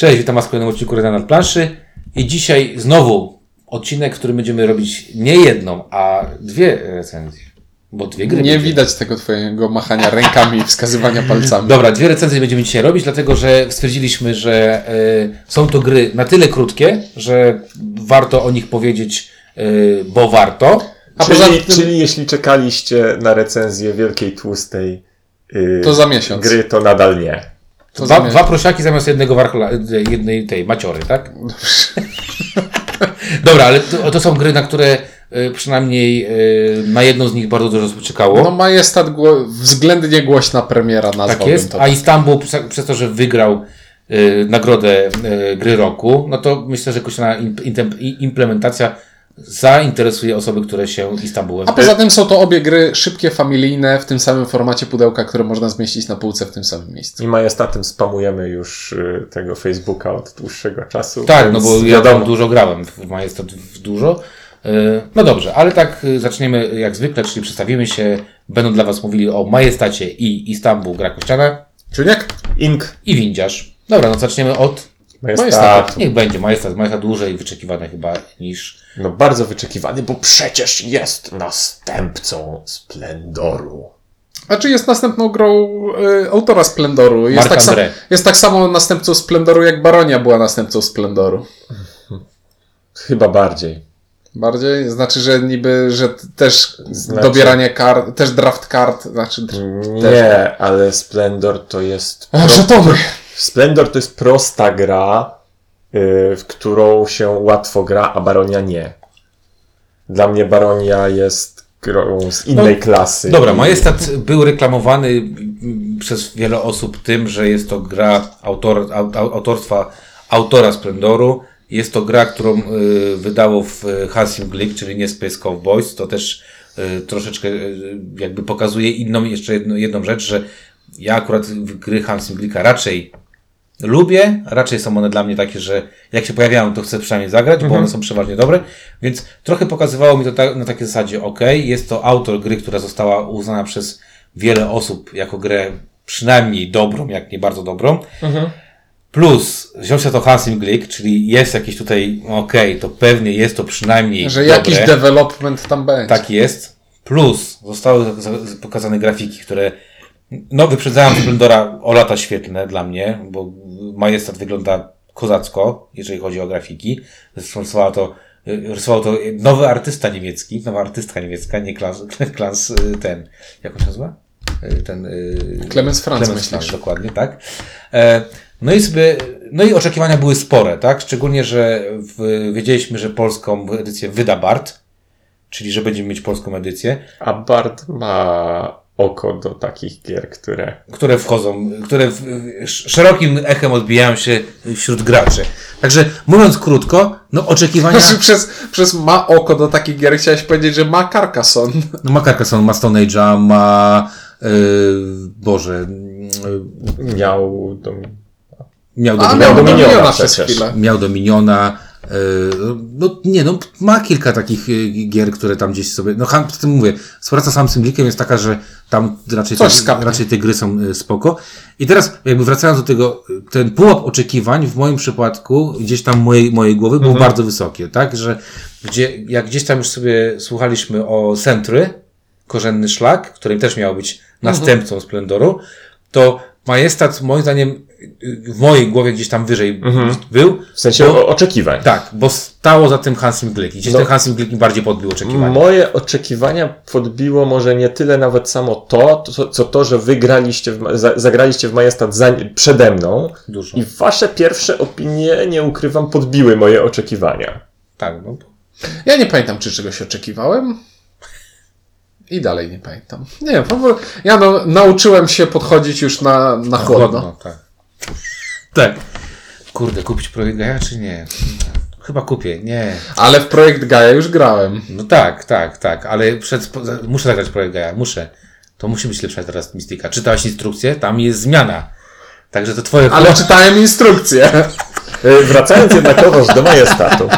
Cześć, witam Was w kolejnym odcinku Reda nad planszy. I dzisiaj znowu odcinek, w którym będziemy robić nie jedną, a dwie recenzje. Bo dwie gry. Nie będzie. widać tego twojego machania rękami i wskazywania palcami. Dobra, dwie recenzje będziemy dzisiaj robić, dlatego że stwierdziliśmy, że y, są to gry na tyle krótkie, że warto o nich powiedzieć, y, bo warto. A czyli, poza tym- czyli jeśli czekaliście na recenzję wielkiej, tłustej yy, To za miesiąc. gry, to nadal nie. To Dwa, zamiast- dwa prosiaki zamiast jednego warchola, jednej tej maciory, tak? Dobra, ale to, to są gry, na które y, przynajmniej y, na jedną z nich bardzo dużo czekało. No majestat gło- względnie głośna premiera nazwałbym tak jest. to. A Istanbul przez, to, że wygrał y, nagrodę gry roku, no to myślę, że intem- i- implementacja zainteresuje osoby, które się Istanbulem. A poza tym są to obie gry szybkie, familijne, w tym samym formacie pudełka, które można zmieścić na półce w tym samym miejscu. I majestatem spamujemy już yy, tego Facebooka od dłuższego czasu. Tak, no bo ja wiadomo. tam dużo grałem w Majestat w dużo. Y, No dobrze, ale tak y, zaczniemy jak zwykle, czyli przedstawimy się. Będą dla Was mówili o Majestacie i Istanbul gra kościana Czuniek? Ink i Windziarz. Dobra, no zaczniemy od. majestatu. Niech będzie Majestat. Majestat dłużej wyczekiwany chyba niż. No bardzo wyczekiwany, bo przecież jest następcą Splendoru. A czy jest następną grą y, autora Splendoru? Jest Marc tak, sam, jest tak samo następcą Splendoru, jak Baronia była następcą Splendoru. Chyba bardziej. Bardziej? Znaczy, że niby, że też Znaczy- dobieranie kart, też draft kart, znaczy... Nie, Też. ale Splendor to jest. Żetony! Splendor to jest prosta gra, w którą się łatwo gra, a Baronia nie. Dla mnie Baronia jest grą z innej klasy. Dobra, Majestat był reklamowany przez wiele osób tym, że jest to gra autor, au, au- autorstwa autora Splendoru. Jest to gra, którą y, wydało w y, Hansim Glick, czyli nie Space Cowboys. To też y, troszeczkę y, jakby pokazuje inną, jeszcze jedną, jedną rzecz, że ja akurat w gry Hansim Glicka raczej lubię, raczej są one dla mnie takie, że jak się pojawiają, to chcę przynajmniej zagrać, bo one są przeważnie dobre, więc trochę pokazywało mi to ta, na takiej zasadzie, ok, jest to autor gry, która została uznana przez wiele osób jako grę przynajmniej dobrą, jak nie bardzo dobrą. Plus, wziął się to Hansim Glick, czyli jest jakieś tutaj, okej, to pewnie jest to przynajmniej Że dobre. jakiś development tam będzie. Tak jest. Plus zostały za- za- pokazane grafiki, które no wyprzedzają Splendora o lata świetlne dla mnie, bo Majestat wygląda kozacko, jeżeli chodzi o grafiki. Zresztą rysował to, y, rysował to nowy artysta niemiecki, nowa artystka niemiecka, nie Klans, Klans y, ten, jak on się nazywa? Y, Ten, Clemens Franz, Clemens? Franz, dokładnie, tak. E, No i sobie, no i oczekiwania były spore, tak? Szczególnie, że w, wiedzieliśmy, że polską edycję wyda Bart, czyli że będziemy mieć polską edycję, A Bart ma oko do takich gier, które. które wchodzą, które w, szerokim echem odbijają się wśród graczy. Także mówiąc krótko, no oczekiwania... Znaczy, przez, przez ma oko do takich gier chciałeś powiedzieć, że ma Carcassonne. No ma Carcassonne, ma Stone Age'a, ma... Yy, Boże... Yy, Miał. Do... miał A, do, miał Dominiona Dominiona przez chwilę. miał Dominiona. Yy, no nie, no ma kilka takich y, gier, które tam gdzieś sobie. No ham, tym mówię, współpraca z samym Symblikiem jest taka, że tam raczej te, raczej te gry są y, spoko. I teraz jakby wracając do tego, ten pułap oczekiwań w moim przypadku, gdzieś tam mojej, mojej głowy był bardzo wysokie, tak? Że gdzie, jak gdzieś tam już sobie słuchaliśmy o Sentry, korzenny szlak, którym też miał być następcą Splendoru, to Majestat moim zdaniem w mojej głowie gdzieś tam wyżej był. W sensie Bo- oczekiwań. tak, bo stało za tym Hansim Glick. Gdzieś No. ten Hansim Glick mi bardziej podbił oczekiwania. Moje oczekiwania podbiło może nie tyle nawet samo to, to co to, że wygraliście, w, zagraliście w Majestat za, przede mną Dużo. i wasze pierwsze opinie, nie ukrywam, podbiły moje oczekiwania. Tak, no. Ja nie pamiętam, czy czegoś oczekiwałem. I dalej nie pamiętam. Nie po prostu ja no, nauczyłem się podchodzić już na, na chłodno. tak. Tak. Kurde, kupić projekt Gaia czy nie? Chyba kupię, nie. Ale w projekt Gaia już grałem. No tak, tak, tak, ale przed, muszę zagrać projekt Gaia, muszę. To musi być lepsza teraz Mystika. Czytałeś instrukcję? Tam jest zmiana. Także to twoje... Ale czytałem instrukcję. Y, Wracając jednakowoż do Majestatu.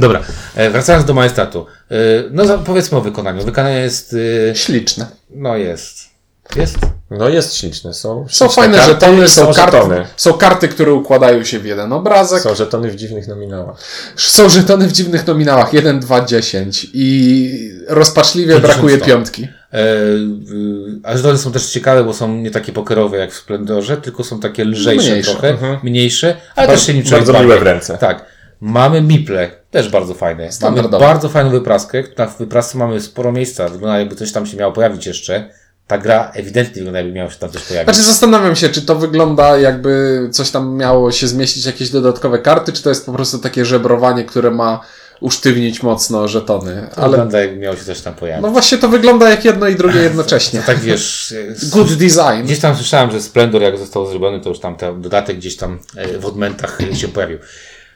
Dobra, e, wracając do majestatu. E, No powiedzmy o wykonaniu. Wykonanie jest... e, Śliczne. No jest. Jest? No jest śliczne, są. Są fajne karty żetony, są karty, żetony. są karty, które układają się w jeden obrazek. Są żetony w dziwnych nominałach. Są żetony w dziwnych nominałach 1, 2, 10 i rozpaczliwie 50 brakuje piątki. E, y, a żetony są też ciekawe, bo są nie takie pokerowe jak w Splendorze, tylko są takie lżejsze Mniejsze, trochę, mhm. mniejsze, ale Bar- też się nim bardzo miłe w ręce. Tak. Mamy miple, też bardzo fajne. Mamy bardzo fajną wypraskę. Na wyprasce mamy sporo miejsca. Wygląda jakby coś tam się miało pojawić jeszcze. Ta gra ewidentnie wygląda jakby miało się tam coś pojawić. Znaczy zastanawiam się, czy to wygląda jakby coś tam miało się zmieścić, jakieś dodatkowe karty, czy to jest po prostu takie żebrowanie, które ma usztywnić mocno żetony. To Ale Wygląda jakby miało się coś tam pojawić. no właśnie to wygląda jak jedno i drugie jednocześnie. tak wiesz, Good design. Gdzieś tam słyszałem, że Splendor jak został zrobiony, to już tam ten dodatek gdzieś tam e, w odmętach e, się pojawił.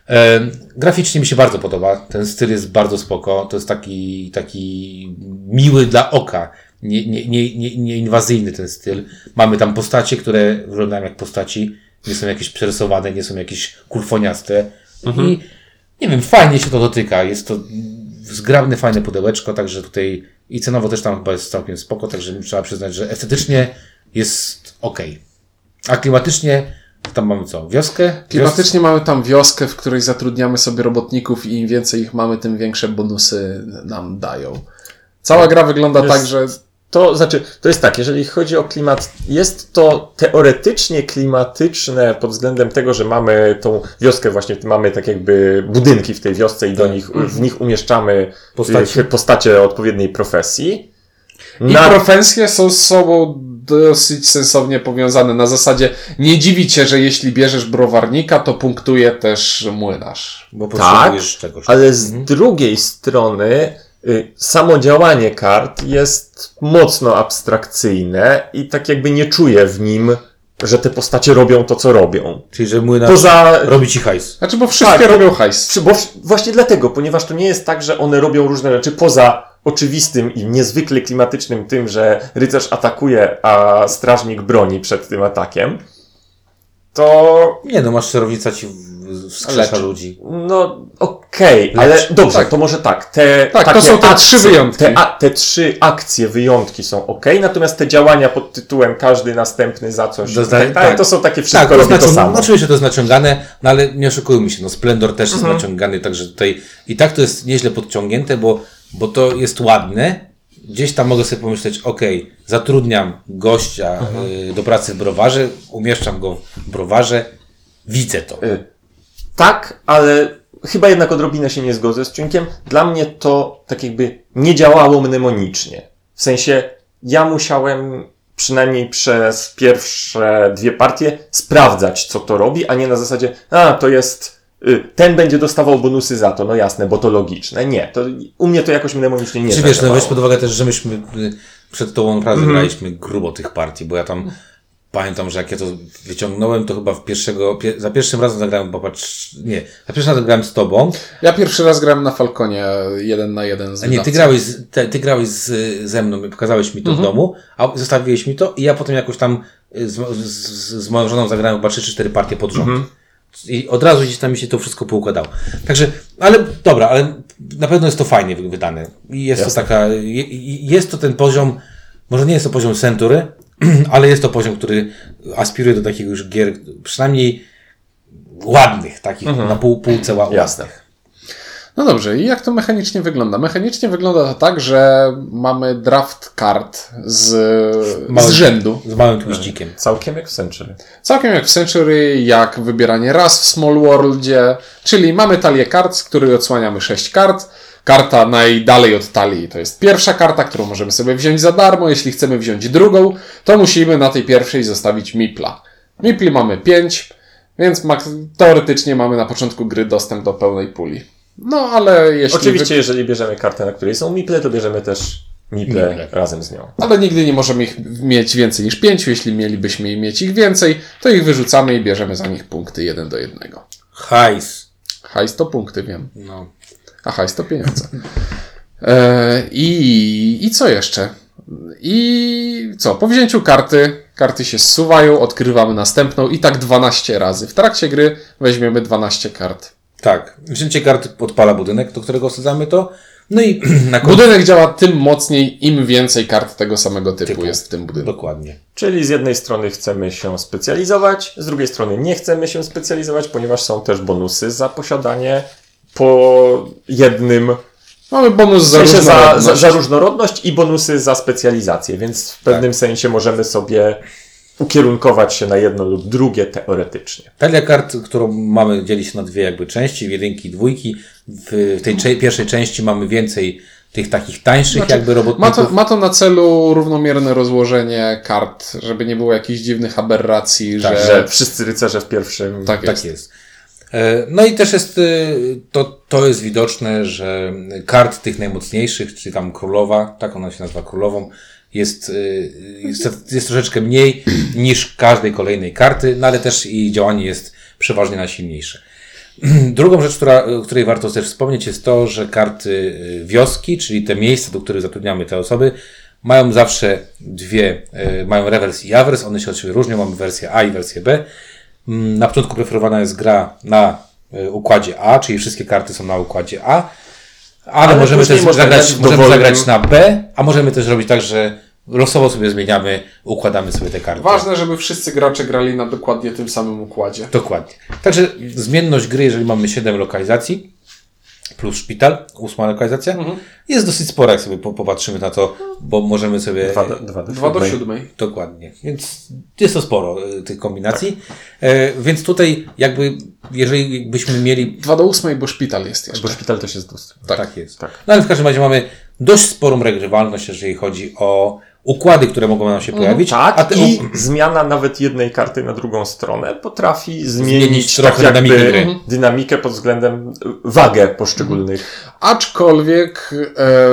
E, graficznie mi się bardzo podoba. Ten styl jest bardzo spoko. To jest taki, taki miły dla oka. Nie, nie, nie, nie, nie inwazyjny ten styl. Mamy tam postacie, które wyglądają jak postaci. Nie są jakieś przerysowane, nie są jakieś kulfoniaste. I nie wiem, fajnie się to dotyka. Jest to zgrabne, fajne pudełeczko, także tutaj i cenowo też tam chyba jest całkiem spoko, także trzeba przyznać, że estetycznie jest ok. A klimatycznie tam mamy co? Wioskę? Klimatycznie mamy tam wioskę, w której zatrudniamy sobie robotników i im więcej ich mamy, tym większe bonusy nam dają. Cała gra wygląda Jest- tak, że To znaczy, to jest tak, jeżeli chodzi o klimat, jest to teoretycznie klimatyczne pod względem tego, że mamy tą wioskę, właśnie mamy tak jakby budynki w tej wiosce i do nich, w nich umieszczamy Postaci. postacie, postacie odpowiedniej profesji. I Na, profesje są z sobą dosyć sensownie powiązane. Na zasadzie nie dziwi cię, że jeśli bierzesz browarnika, to punktuje też młynarz. Bo tak, czegoś. ale z drugiej strony y, samo działanie kart jest mocno abstrakcyjne i tak jakby nie czuję w nim, że te postacie robią to, co robią. Czyli, że młynarz Poza robi ci hajs. Znaczy, bo wszystkie Tak. robią hajs. Bo w- właśnie dlatego, ponieważ to nie jest tak, że one robią różne rzeczy poza oczywistym i niezwykle klimatycznym tym, że rycerz atakuje, a strażnik broni przed tym atakiem, to Nie no, masz czarownica ci wskrzesza ludzi. no okej, ale dobrze, Tak. to może tak. Te, Tak, to takie są te trzy wyjątki. Te, a, te trzy akcje, wyjątki są okej, natomiast te działania pod tytułem każdy następny za coś, To tak, tak, tak. to są takie wszystko Tak, to robi znaczy, to samo. no, oczywiście to jest naciągane, no ale nie oszukujmy się, no Splendor też jest Mhm. naciągany, także tutaj i tak to jest nieźle podciągnięte, bo, bo to jest ładne. Gdzieś tam mogę sobie pomyśleć, ok, zatrudniam gościa Mhm. y, do pracy w browarze, umieszczam go w browarze, widzę to. Y, Tak, ale chyba jednak odrobinę się nie zgodzę z Ciunkiem. Dla mnie to tak jakby nie działało mnemonicznie. W sensie ja musiałem przynajmniej przez pierwsze dwie partie sprawdzać, co to robi, a nie na zasadzie, a to jest, y, ten będzie dostawał bonusy za to, no jasne, bo to logiczne. Nie, to u mnie to jakoś mnemonicznie nie Czy wiesz, no weź pod uwagę też, że myśmy y, przed tą naprawdę Mhm. graliśmy grubo tych partii, bo ja tam pamiętam, że jak ja to wyciągnąłem, to chyba w pierwszego, pie, za pierwszym razem zagrałem, popatrz, nie, za pierwszym razem grałem z tobą, Ja pierwszy raz grałem na Falconie jeden na jeden z A nie, ty grałeś, z, te, ty grałeś z, ze mną, pokazałeś mi to w domu, a zostawiłeś mi to i ja potem jakoś tam y, z, z, z moją żoną zagrałem chyba 3 czy 4 partie pod rząd. I od razu gdzieś tam mi się to wszystko poukładało. Także, ale dobra, ale na pewno jest to fajnie wy- wydane. I jest Jasne. to taka, jest to ten poziom, może nie jest to poziom Century, ale jest to poziom, który aspiruje do takiego już gier, przynajmniej ładnych, takich na pół, półce ła- Jasne. No dobrze, i jak to mechanicznie wygląda? Mechanicznie wygląda to tak, że mamy draft kart z, z rzędu. Z małym twiździkiem. Całkiem jak w Century. Całkiem jak w Century, jak wybieranie raz w Small Worldzie, czyli mamy talię kart, z której odsłaniamy sześć kart. Karta najdalej od talii to jest pierwsza karta, którą możemy sobie wziąć za darmo. Jeśli chcemy wziąć drugą, to musimy na tej pierwszej zostawić Mipla. Mipli mamy pięć, więc mak- teoretycznie mamy na początku gry dostęp do pełnej puli. No ale jeśli. Oczywiście, jeżeli bierzemy kartę, na której są miple, to bierzemy też miple, Miple. razem z nią. Ale nigdy nie możemy ich mieć więcej niż pięciu. Jeśli mielibyśmy mieć ich więcej, to ich wyrzucamy i bierzemy za nich punkty jeden do jednego. Hajs. Hajs to punkty, wiem. No. A hajs to pieniądze. E, i, I co jeszcze? I co? Po wzięciu karty, karty się zsuwają, odkrywamy następną i tak 12 razy. W trakcie gry weźmiemy 12 kart. Tak. Wzięcie karty odpala budynek, do którego osadzamy to. No i na końcu... Budynek działa tym mocniej, im więcej kart tego samego typu, Typu. jest w tym budynku. Dokładnie. Czyli z jednej strony chcemy się specjalizować, z drugiej strony nie chcemy się specjalizować, ponieważ są też bonusy za posiadanie po jednym, Mamy bonus w za sensie za, za, różnorodność. za różnorodność i bonusy za specjalizację, więc w pewnym sensie możemy sobie ukierunkować się na jedno lub drugie teoretycznie. Talia kart, którą mamy, dzieli się na dwie jakby części, w jedynki i dwójki. W, w tej cze- pierwszej części mamy więcej tych takich tańszych Znaczy, jakby Ma robotników. to, ma to na celu równomierne rozłożenie kart, żeby nie było jakichś dziwnych aberracji, Tak, że... Że wszyscy rycerze w pierwszym... Tak jest. Tak jest. E, No i też jest, y, to, to jest widoczne, że kart tych najmocniejszych, czyli tam królowa, tak ona się nazywa królową, jest, y, jest, jest troszeczkę mniej niż każdej kolejnej karty, no ale też i działanie jest przeważnie najsilniejsze. Drugą rzecz, która, o której warto też wspomnieć, jest to, że karty y, wioski, czyli te miejsca, do których zatrudniamy te osoby, mają zawsze dwie, mają rewers i awers, one się od siebie różnią, mamy wersję A i wersję B. Mm, Na początku preferowana jest gra na y, układzie A, czyli wszystkie karty są na układzie A, ale, Ale możemy też zagrać, możemy zagrać na B, a możemy też robić tak, że losowo sobie zmieniamy, układamy sobie te karty. Ważne, żeby wszyscy gracze grali na dokładnie tym samym układzie. Dokładnie. Także zmienność gry, jeżeli mamy 7 lokalizacji, plus szpital, ósma lokalizacja, jest dosyć spora, jak sobie po- popatrzymy na to, bo możemy sobie... Dwa do, dwa do, Dwa do siódmej. Dokładnie. Więc jest to sporo y, tych kombinacji. E, więc tutaj jakby, jeżeli byśmy mieli... Dwa do ósmej, bo szpital jest jeszcze. Bo szpital też jest dostępny. Tak, jest. tak. No ale w każdym razie mamy dość sporą regrywalność, jeżeli chodzi o układy, które mogą nam się pojawić. Tak, a te, i zmiana nawet jednej karty na drugą stronę potrafi zmienić, Zmienić tak trochę jakby dynamikę gry. dynamikę pod względem y, wagę poszczególnych. Aczkolwiek e,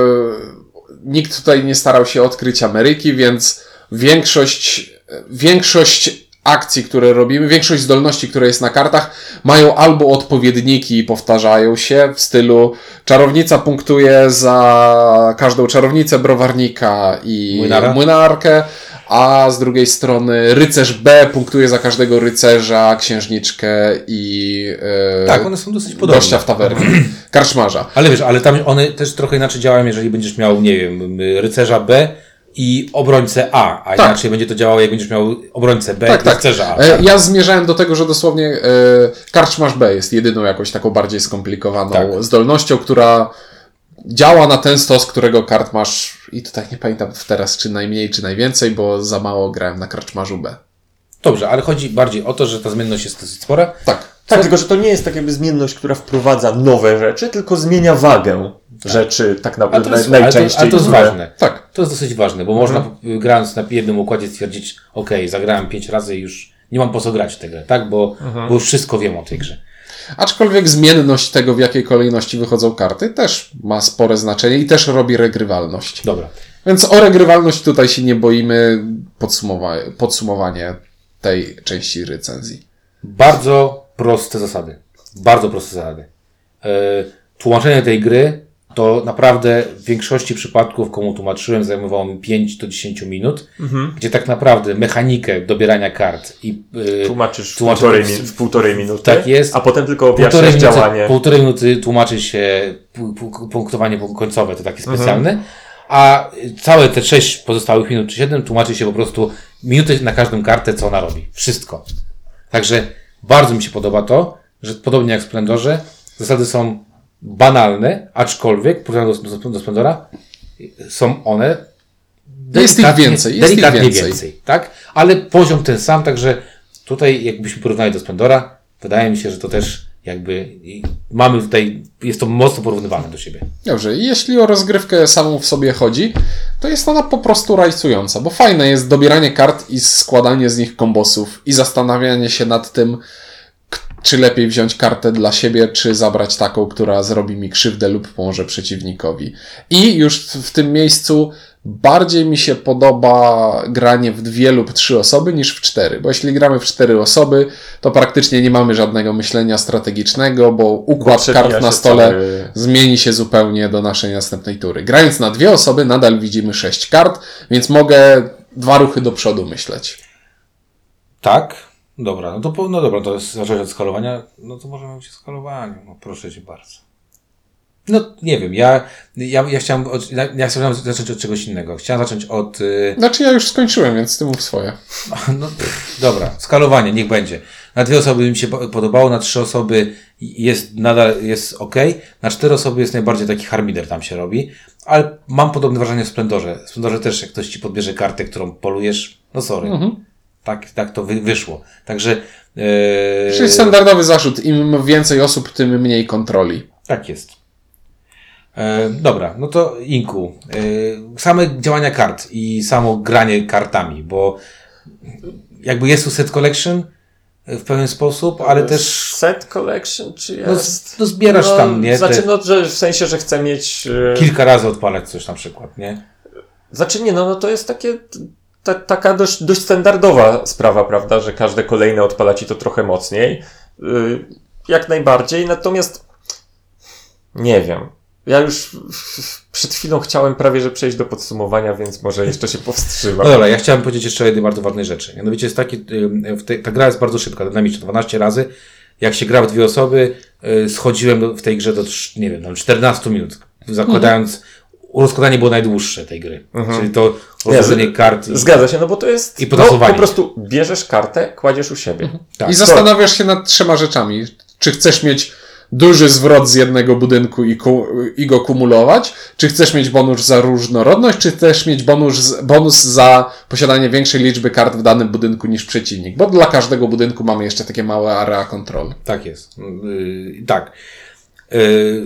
nikt tutaj nie starał się odkryć Ameryki, więc większość, większość akcji, które robimy, większość zdolności, które jest na kartach, mają albo odpowiedniki i powtarzają się w stylu czarownica punktuje za każdą czarownicę browarnika i Młynara. młynarkę, a z drugiej strony rycerz B punktuje za każdego rycerza, księżniczkę i e, Tak, one są dosyć podobne. gościa w tawernie, karczmarza. Ale wiesz, ale tam one też trochę inaczej działają, jeżeli będziesz miał, nie wiem, rycerza B i obrońcę A, a Tak. inaczej będzie to działało, jak będziesz miał obrońcę B Tak, i tak. rycerza A. E, Ja zmierzałem do tego, że dosłownie e, karczmarz B jest jedyną jakąś taką bardziej skomplikowaną Tak. zdolnością, która działa na ten stos, którego karczmarz, i tutaj nie pamiętam teraz, czy najmniej, czy najwięcej, bo za mało grałem na karczmarzu B. Dobrze, ale chodzi bardziej o to, że ta zmienność jest dosyć spora. Tak. Tak, tylko że to nie jest tak jakby zmienność, która wprowadza nowe rzeczy, tylko zmienia wagę rzeczy tak naprawdę to jest, naj, ale to, najczęściej. ale to jest które- ważne. Tak. To jest dosyć ważne, bo można y, grając na jednym układzie stwierdzić, ok, zagrałem pięć razy i już nie mam po co grać w tę grę, tak? Bo, bo już wszystko wiem o tej grze. Aczkolwiek zmienność tego, w jakiej kolejności wychodzą karty, też ma spore znaczenie i też robi regrywalność. Dobra. Więc o regrywalność tutaj się nie boimy. Podsumowa- podsumowanie tej części recenzji. Bardzo proste zasady. Bardzo proste zasady. E, tłumaczenie tej gry to naprawdę w większości przypadków, komu tłumaczyłem, zajmowało mi 5 do 10 minut, gdzie tak naprawdę mechanikę dobierania kart i e, Tłumaczysz w półtorej, w półtorej minuty, Tak jest. a potem tylko objaśniasz działanie. półtorej minuty tłumaczy się pu- pu- punktowanie końcowe, to takie specjalne, a całe te 6 pozostałych minut czy 7 tłumaczy się po prostu minuty na każdą kartę, co ona robi. Wszystko. Także bardzo mi się podoba to, że podobnie jak w Splendorze, zasady są banalne, aczkolwiek, porównując do, do, do Splendora, są one Jest ich więcej, jest ich więcej. więcej, tak? Ale poziom ten sam, także tutaj jakbyśmy porównali do Splendora, wydaje mi się, że to też jakby mamy tutaj, jest to mocno porównywalne do siebie. Dobrze, jeśli o rozgrywkę samą w sobie chodzi, to jest ona po prostu rajcująca, bo fajne jest dobieranie kart i składanie z nich kombosów i zastanawianie się nad tym, czy lepiej wziąć kartę dla siebie, czy zabrać taką, która zrobi mi krzywdę lub pomoże przeciwnikowi. I już w tym miejscu bardziej mi się podoba granie w dwie lub trzy osoby niż w cztery, bo jeśli gramy w cztery osoby, to praktycznie nie mamy żadnego myślenia strategicznego, bo układ przewija kart na stole cały- zmieni się zupełnie do naszej następnej tury. Grając na dwie osoby, nadal widzimy sześć kart, więc mogę dwa ruchy do przodu myśleć. Tak? Dobra, no to, no dobra, to jest zacząć od skalowania, no to możemy mówić o skalowaniu, no proszę Cię bardzo. No, nie wiem, ja, ja, ja chciałem, od, ja, ja chciałem zacząć od czegoś innego. Chciałem zacząć od, y, Znaczy ja już skończyłem, więc ty mów swoje. no, pff, dobra, skalowanie, niech będzie. Na dwie osoby mi się po- podobało, na trzy osoby jest nadal, jest ok, na cztery osoby jest najbardziej taki harmider tam się robi, ale mam podobne wrażenie w Splendorze. W Splendorze też, jak ktoś ci podbierze kartę, którą polujesz, no sorry. Tak, tak to wy, wyszło. Także, yy, Czyli standardowy zarzut, im więcej osób, tym mniej kontroli. Tak jest. E, dobra, no to Inku. E, same działania kart i samo granie kartami, bo jakby jest tu set collection w pewien sposób, ale też Set collection, czy no, jest? z- no zbierasz tam, nie? Znaczy, Te, no, że w sensie, że chcę mieć... kilka razy odpalać coś na przykład, nie? Znaczy nie, no, no to jest takie, ta, taka dość, dość standardowa sprawa, prawda, że każde kolejne odpala ci to trochę mocniej. Yy, jak najbardziej, natomiast nie wiem. Ja już przed chwilą chciałem prawie, że przejść do podsumowania, więc może jeszcze się powstrzymam. No dobra, ja chciałem powiedzieć jeszcze o jednej bardzo ważnej rzeczy. Mianowicie jest taki, y, w tej, ta gra jest bardzo szybka, dynamiczna, 12 razy. Jak się gra w dwie osoby, y, schodziłem w tej grze do, nie wiem, tam 14 minut, zakładając, rozkładanie było najdłuższe tej gry. Czyli to rozłożenie z- kart. I, Zgadza się, no bo to jest I no, po prostu bierzesz kartę, kładziesz u siebie. tak. I zastanawiasz się nad trzema rzeczami. Czy chcesz mieć duży zwrot z jednego budynku i, ku, i go kumulować? Czy chcesz mieć bonus za różnorodność? Czy chcesz mieć bonus, bonus za posiadanie większej liczby kart w danym budynku niż przeciwnik? Bo dla każdego budynku mamy jeszcze takie małe area control. Tak jest. Yy, tak. Yy,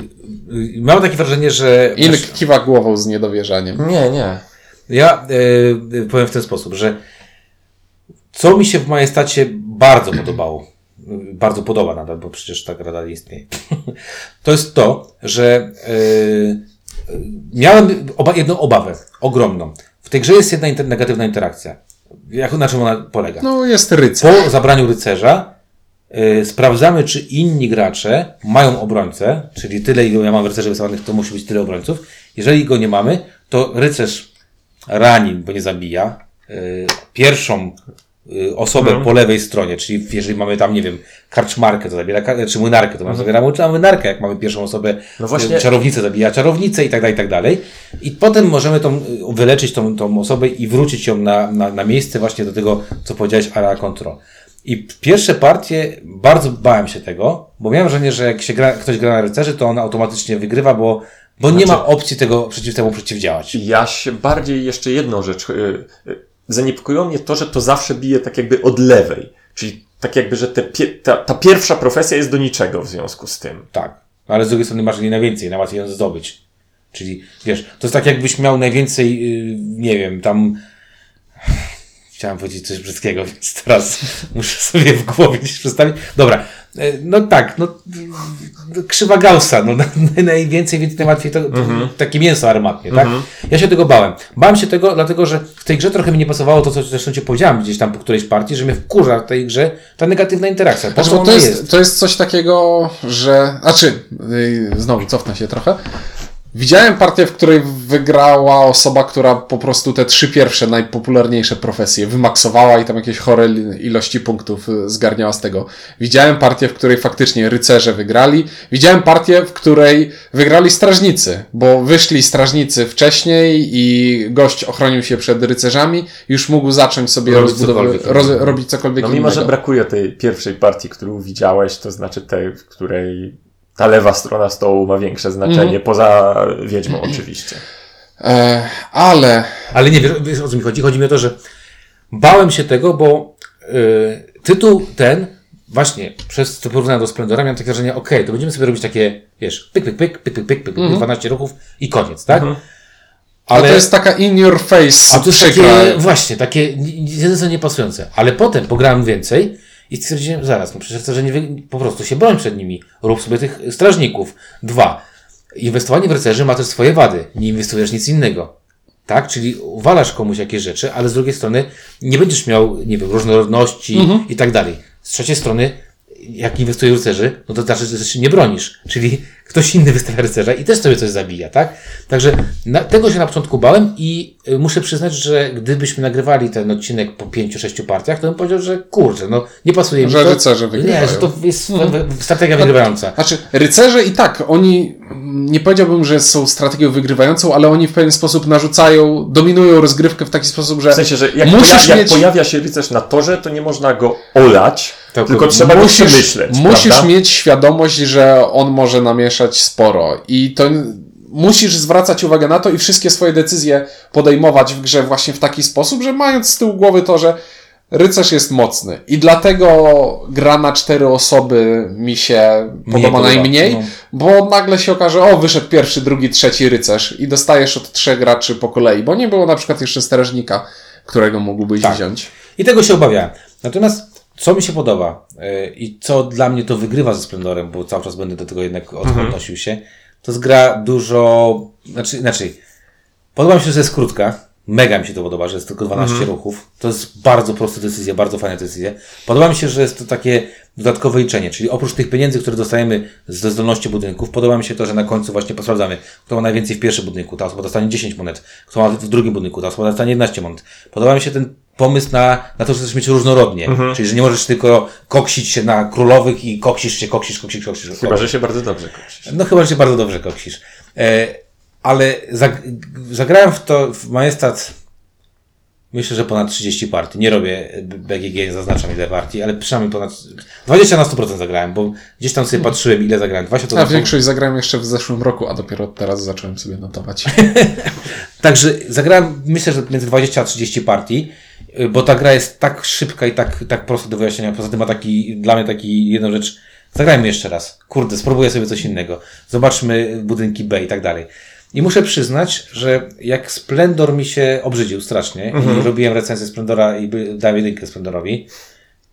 mam takie wrażenie, że. Ink kiwa głową z niedowierzaniem. Nie, nie. Ja yy, powiem w ten sposób, że co mi się w majestacie bardzo podobało, yy, bardzo podoba nadal, bo przecież ta gra dalej istnieje, to jest to, że miałem oba, jedną obawę, ogromną. W tej grze jest jedna inter- negatywna interakcja. Jak, na czym ona polega? No, jest rycerz. Po zabraniu rycerza sprawdzamy, czy inni gracze mają obrońcę, czyli tyle, ile ja mam rycerzy wystawowanych, to musi być tyle obrońców. Jeżeli go nie mamy, to rycerz rani, bo nie zabija, y, pierwszą y, osobę po lewej stronie, czyli jeżeli mamy tam, nie wiem, karczmarkę, to zabiera, czy młynarkę, to mamy zabieramy czy młynarkę, jak mamy pierwszą osobę, No właśnie- y, czarownicę zabija czarownicę i tak dalej, i tak dalej. I potem możemy tą, y, wyleczyć tą, tą osobę i wrócić ją na, na, na miejsce właśnie do tego, co powiedziałeś, area control. I pierwsze partie bardzo bałem się tego, bo miałem wrażenie, że jak się gra, ktoś gra na rycerzy, to on automatycznie wygrywa, bo, bo nie ma opcji tego przeciw temu przeciwdziałać. Ja się bardziej jeszcze jedną rzecz. y, y, Zaniepokoiło mnie to, że to zawsze bije tak jakby od lewej. Czyli tak jakby, że te pie, ta, ta pierwsza profesja jest do niczego w związku z tym. Tak. Ale z drugiej strony masz jej najwięcej, najłatwiej ją zdobyć. Czyli, wiesz, to jest tak jakbyś miał najwięcej, yy, nie wiem, tam... Chciałem powiedzieć coś brzydkiego, więc teraz muszę sobie w głowie gdzieś przedstawić. Dobra, yy, no tak, no krzywa Gaussa, no na- najwięcej, więc najłatwiej to, to takie mięso armatnie, tak? Ja się tego bałem. Bałem się tego, dlatego że w tej grze trochę mi nie pasowało to, co zresztą Ci powiedziałem gdzieś tam po którejś partii, że mnie wkurza w tej grze ta negatywna interakcja. Po Znaczy, to, jest, to jest coś takiego, że. Znaczy, yy, znowu cofnę się trochę. Widziałem partię, w której wygrała osoba, która po prostu te trzy pierwsze najpopularniejsze profesje wymaksowała i tam jakieś chore ilości punktów y, zgarniała z tego. Widziałem partię, w której faktycznie rycerze wygrali. Widziałem partię, w której wygrali strażnicy, bo wyszli strażnicy wcześniej i gość ochronił się przed rycerzami, już mógł zacząć sobie Robić rozbudowywać, cokolwiek roz, innego. robić cokolwiek No mimo, innego. że brakuje tej pierwszej partii, którą widziałeś, to znaczy tej, w której ta lewa strona stołu ma większe znaczenie, poza wiedźmą oczywiście. E, ale Ale nie, wiesz, wiesz o co mi chodzi? Chodzi mi o to, że bałem się tego, bo y, tytuł ten, właśnie przez to porównanie do Splendora, miałem takie wrażenie, okej, to będziemy sobie robić takie, wiesz, pyk, pyk, pyk, pyk, pyk, pyk, pyk, 12 ruchów i koniec, tak? ale Ale to jest taka in your face a to jest przykra. takie, właśnie, takie ni- ni- z jednej strony niepasujące. Ale potem pograłem więcej i stwierdziłem, zaraz, no przecież że nie wy... po prostu się broń przed nimi. Rób sobie tych strażników. Dwa. Inwestowanie w rycerzy ma też swoje wady. Nie inwestujesz nic innego. Tak? Czyli uwalasz komuś jakieś rzeczy, ale z drugiej strony nie będziesz miał, nie wiem, różnorodności i tak dalej. Z trzeciej strony, jak inwestujesz w rycerzy, no to znaczy, że się nie bronisz. Czyli ktoś inny wystawia rycerza i też sobie coś zabija, tak? Także na, tego się na początku bałem i y, muszę przyznać, że gdybyśmy nagrywali ten odcinek po pięciu, sześciu partiach, to bym powiedział, że kurczę, no nie pasuje mi Że to. rycerze wygrywają. Nie, że to jest strategia wygrywająca. Znaczy, rycerze i tak, oni nie powiedziałbym, że są strategią wygrywającą, ale oni w pewien sposób narzucają, dominują rozgrywkę w taki sposób, że W sensie, że jak, Musisz poja- jak mieć- pojawia się rycerz na torze, to nie można go olać, Tak, tylko trzeba go musisz, przemyśleć. musisz prawda? mieć świadomość, że on może namieszać sporo i to musisz zwracać uwagę na to i wszystkie swoje decyzje podejmować w grze właśnie w taki sposób, że mając z tyłu głowy to, że rycerz jest mocny i dlatego gra na cztery osoby mi się podoba podoba, najmniej, no. bo nagle się okaże, o wyszedł pierwszy, drugi, trzeci rycerz i dostajesz od trzech graczy po kolei, bo nie było na przykład jeszcze strażnika, którego mógłbyś Tak. wziąć. I tego się obawiałem. Natomiast co mi się podoba yy, i co dla mnie to wygrywa ze Splendorem, bo cały czas będę do tego jednak Mhm. odnosił się, to jest gra dużo, znaczy, inaczej, podoba mi się, że jest krótka, mega mi się to podoba, że jest tylko 12 Mhm. ruchów, to jest bardzo prosta decyzja, bardzo fajna decyzja. Podoba mi się, że jest to takie dodatkowe liczenie, czyli oprócz tych pieniędzy, które dostajemy ze zdolności budynków, podoba mi się to, że na końcu właśnie posprawdzamy, kto ma najwięcej w pierwszym budynku, ta osoba dostanie 10 monet, kto ma w drugim budynku, ta osoba dostanie 11 monet. Podoba mi się ten pomysł na, na to, że chcesz mieć różnorodnie, Mhm. czyli że nie możesz tylko koksić się na królowych i koksisz się, koksisz, koksisz, koksisz. Chyba, że się bardzo dobrze kończy. No chyba, że się bardzo dobrze koksisz. E, ale zag zagrałem w to, w Majestat myślę, że ponad 30 partii. Nie robię BGG, nie zaznaczam ile partii, ale przynajmniej ponad 20 na 100% zagrałem, bo gdzieś tam sobie patrzyłem ile zagrałem. 20 to A większość zagrałem jeszcze w zeszłym roku, a dopiero teraz zacząłem sobie notować. Także zagrałem, myślę, że między 20 a 30 partii, bo ta gra jest tak szybka i tak, tak prosta do wyjaśnienia. Poza tym ma taki, dla mnie taki jedną rzecz. Zagrajmy jeszcze raz. Kurde, spróbuję sobie coś innego. Zobaczmy budynki B i tak dalej. I muszę przyznać, że jak Splendor mi się obrzydził strasznie i robiłem recenzję Splendora i dałem jedynkę Splendorowi,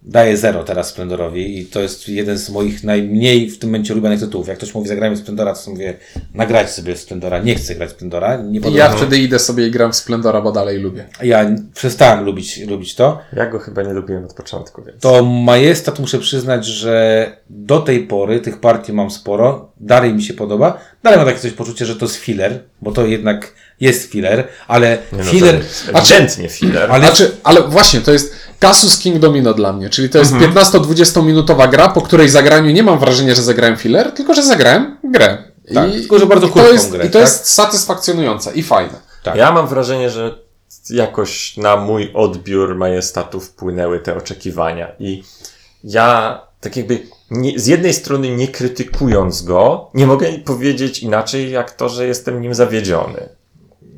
daję zero teraz Splendorowi i to jest jeden z moich najmniej w tym momencie ulubionych tytułów. Jak ktoś mówi zagrajmy Splendora, to mówię nagrać sobie Splendora. Nie chcę grać Splendora. Nie I podoba ja wtedy idę sobie i gram w Splendora, bo dalej lubię. ja przestałem lubić, lubić to. Ja go chyba nie lubiłem od początku, więc. To Majestat muszę przyznać, że do tej pory tych partii mam sporo. Dalej mi się podoba. Dalej mam takie coś poczucie, że to jest filler, bo to jednak jest filler, ale Nie no, filler. ewidentnie filler. Ale Znaczy, ale właśnie, to jest Casus King Domino dla mnie, czyli to jest Mhm. 15-20 minutowa gra, po której zagraniu nie mam wrażenia, że zagrałem filler, tylko że zagrałem grę. Tak, tylko że bardzo i to krótką jest, grę, I to tak? jest satysfakcjonujące i fajne. tak. Ja mam wrażenie, że jakoś na mój odbiór majestatu wpłynęły te oczekiwania i ja tak jakby nie, z jednej strony nie krytykując go, nie mogę powiedzieć inaczej jak to, że jestem nim zawiedziony.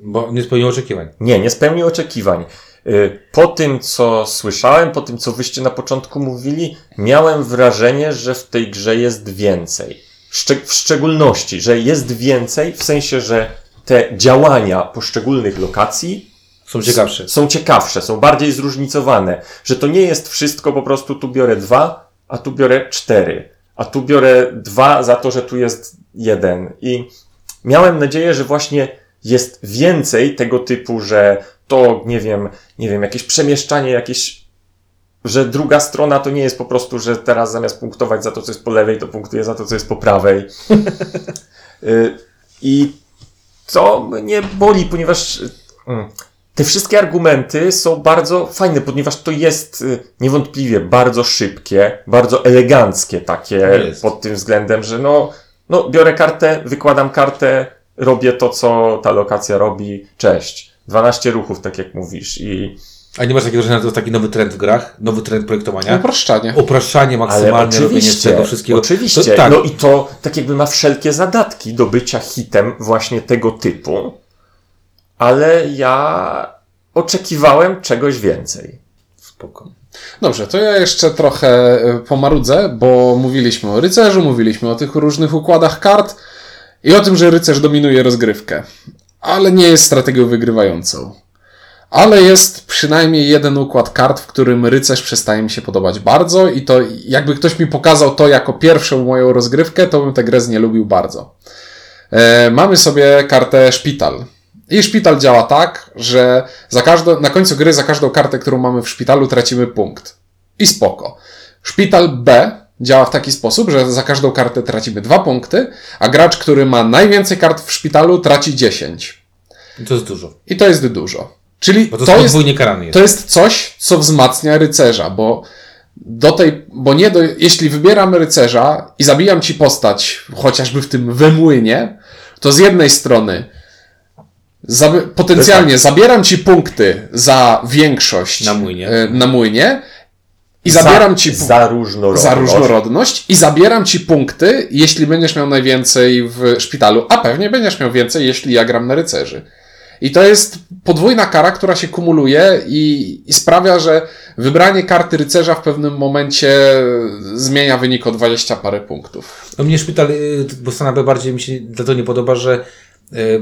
Bo nie spełnił oczekiwań. Nie, nie spełnił oczekiwań. Y, Po tym, co słyszałem, po tym, co wyście na początku mówili, miałem wrażenie, że w tej grze jest więcej. Szcze- w szczególności, że jest więcej w sensie, że te działania poszczególnych lokacji Są ciekawsze. są ciekawsze, są bardziej zróżnicowane, że to nie jest wszystko po prostu tu biorę dwa, a tu biorę cztery, a tu biorę dwa za to, że tu jest jeden. I miałem nadzieję, że właśnie jest więcej tego typu, że to, nie wiem, nie wiem, jakieś przemieszczanie, jakieś, że druga strona to nie jest po prostu, że teraz zamiast punktować za to, co jest po lewej, to punktuje za to, co jest po prawej. Y, I to mnie boli, ponieważ mm, te wszystkie argumenty są bardzo fajne, ponieważ to jest y, niewątpliwie bardzo szybkie, bardzo eleganckie takie Jest. pod tym względem, że no, no biorę kartę, wykładam kartę, robię to, co ta lokacja robi, cześć. 12 ruchów, tak jak mówisz i A nie masz takiego wrażenia, że to jest taki nowy trend w grach? Nowy trend projektowania? Upraszczanie ale maksymalne, robienie oczywiście, tego wszystkiego. oczywiście, To, tak, no i to tak jakby ma wszelkie zadatki do bycia hitem właśnie tego typu, ale ja oczekiwałem czegoś więcej. spoko. Dobrze, to ja jeszcze trochę y, pomarudzę, bo mówiliśmy o rycerzu, mówiliśmy o tych różnych układach kart i o tym, że rycerz dominuje rozgrywkę. Ale nie jest strategią wygrywającą. Ale jest przynajmniej jeden układ kart, w którym rycerz przestaje mi się podobać bardzo i to jakby ktoś mi pokazał to jako pierwszą moją rozgrywkę, to bym tę grę nie lubił bardzo. E, mamy sobie kartę szpital. I szpital działa tak, że za każdą, na końcu gry za każdą kartę, którą mamy w szpitalu, tracimy punkt. I spoko. Szpital B działa w taki sposób, że za każdą kartę tracimy dwa punkty, a gracz, który ma najwięcej kart w szpitalu, traci 10. I to jest dużo. I to jest dużo. Czyli Bo to, to jest karany jest. to jest coś, co wzmacnia rycerza, bo do tej, bo nie do, jeśli wybieram rycerza i zabijam ci postać, chociażby w tym wemłynie, to z jednej strony zabi- potencjalnie zabieram ci punkty za większość Na młynie. e, na młynie i zabieram ci pu- za różnorodność. za różnorodność i zabieram ci punkty, jeśli będziesz miał najwięcej w szpitalu, a pewnie będziesz miał więcej, jeśli ja gram na rycerzy. I to jest podwójna kara, która się kumuluje i, i sprawia, że wybranie karty rycerza w pewnym momencie zmienia wynik o 20 parę punktów. No mnie szpital, y, bo Stanabę bardziej mi się za to nie podoba, że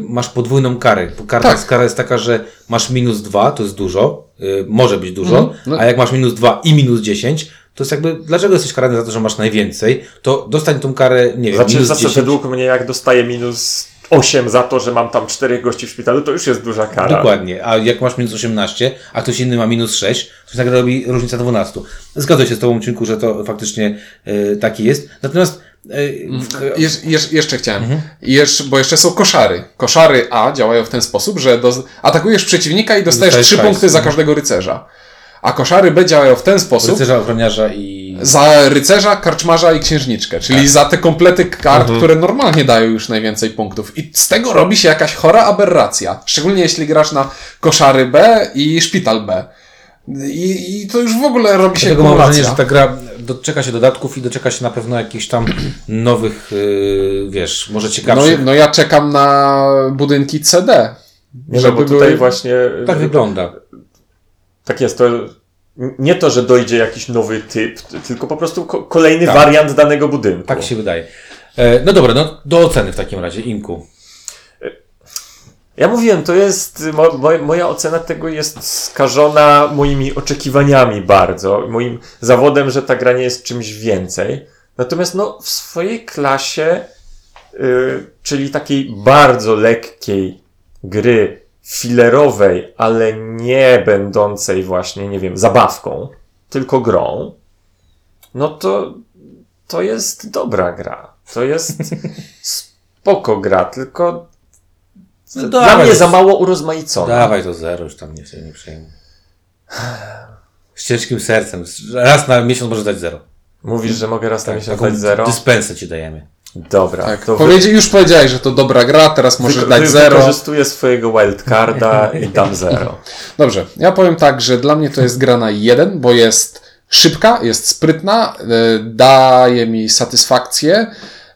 masz podwójną karę. Bo Karta, Tak. kara jest taka, że masz minus dwa, to jest dużo, y, może być dużo, Mhm. No. a jak masz minus dwa i minus 10, to jest jakby, dlaczego jesteś karany za to, że masz najwięcej, to dostań tą karę, nie wiem, Znaczy, minus zase 10. według mnie, jak dostaję minus 8 za to, że mam tam czterech gości w szpitalu, to już jest duża kara. Dokładnie, a jak masz minus 18, a ktoś inny ma minus 6, to się nagle robi różnica 12. Zgadzam się z Tobą, Cinku, że to faktycznie y, taki jest. Natomiast Jesz, jesz, jeszcze chciałem. Jesz, bo jeszcze są koszary. Koszary A działają w ten sposób, że do, atakujesz przeciwnika i dostajesz Dostajesz 3 hajs. punkty za każdego rycerza. A koszary B działają w ten sposób, rycerza, ochroniarza i... za rycerza, karczmarza i księżniczkę, czyli Tak. za te komplety kart, Mhm. które normalnie dają już najwięcej punktów. I z tego robi się jakaś chora aberracja. Szczególnie jeśli grasz na koszary B i szpital B. I, i to już w ogóle robi się Dlatego mam wrażenie, że ta gra doczeka się dodatków i doczeka się na pewno jakichś tam nowych, yy, wiesz, może No, ciekawszych. no ja czekam na budynki CD. Nie, no, żeby bo tutaj były- właśnie... Tak wygląda. Tak jest, to nie to, że dojdzie jakiś nowy typ, tylko po prostu ko- kolejny Tak. wariant danego budynku. Tak się wydaje. E, no dobra, no do oceny w takim razie, Inku. Ja mówiłem, to jest, mo, mo, moja ocena tego jest skażona moimi oczekiwaniami bardzo, moim zawodem, że ta gra nie jest czymś więcej. Natomiast no, w swojej klasie, y, czyli takiej bardzo lekkiej gry, filerowej, ale nie będącej właśnie, nie wiem, zabawką, tylko grą, no to to jest dobra gra. To jest spoko gra, tylko No dla dawaj, mnie za mało urozmaicona. Dawaj to zero, już tam nie, się nie przejmuj. Z ciężkim sercem. Raz na miesiąc może dać zero. Mówisz, że mogę raz na miesiąc Taką dać zero? Dyspensę ci dajemy. Dobra, Tak, to powiedzi, już powiedziałeś, że to dobra gra, teraz możesz wy, dać wy, zero. wykorzystuję swojego wildcarda i dam zero. Dobrze, ja powiem tak, że dla mnie to jest gra na jeden, bo jest szybka, jest sprytna, e, daje mi satysfakcję,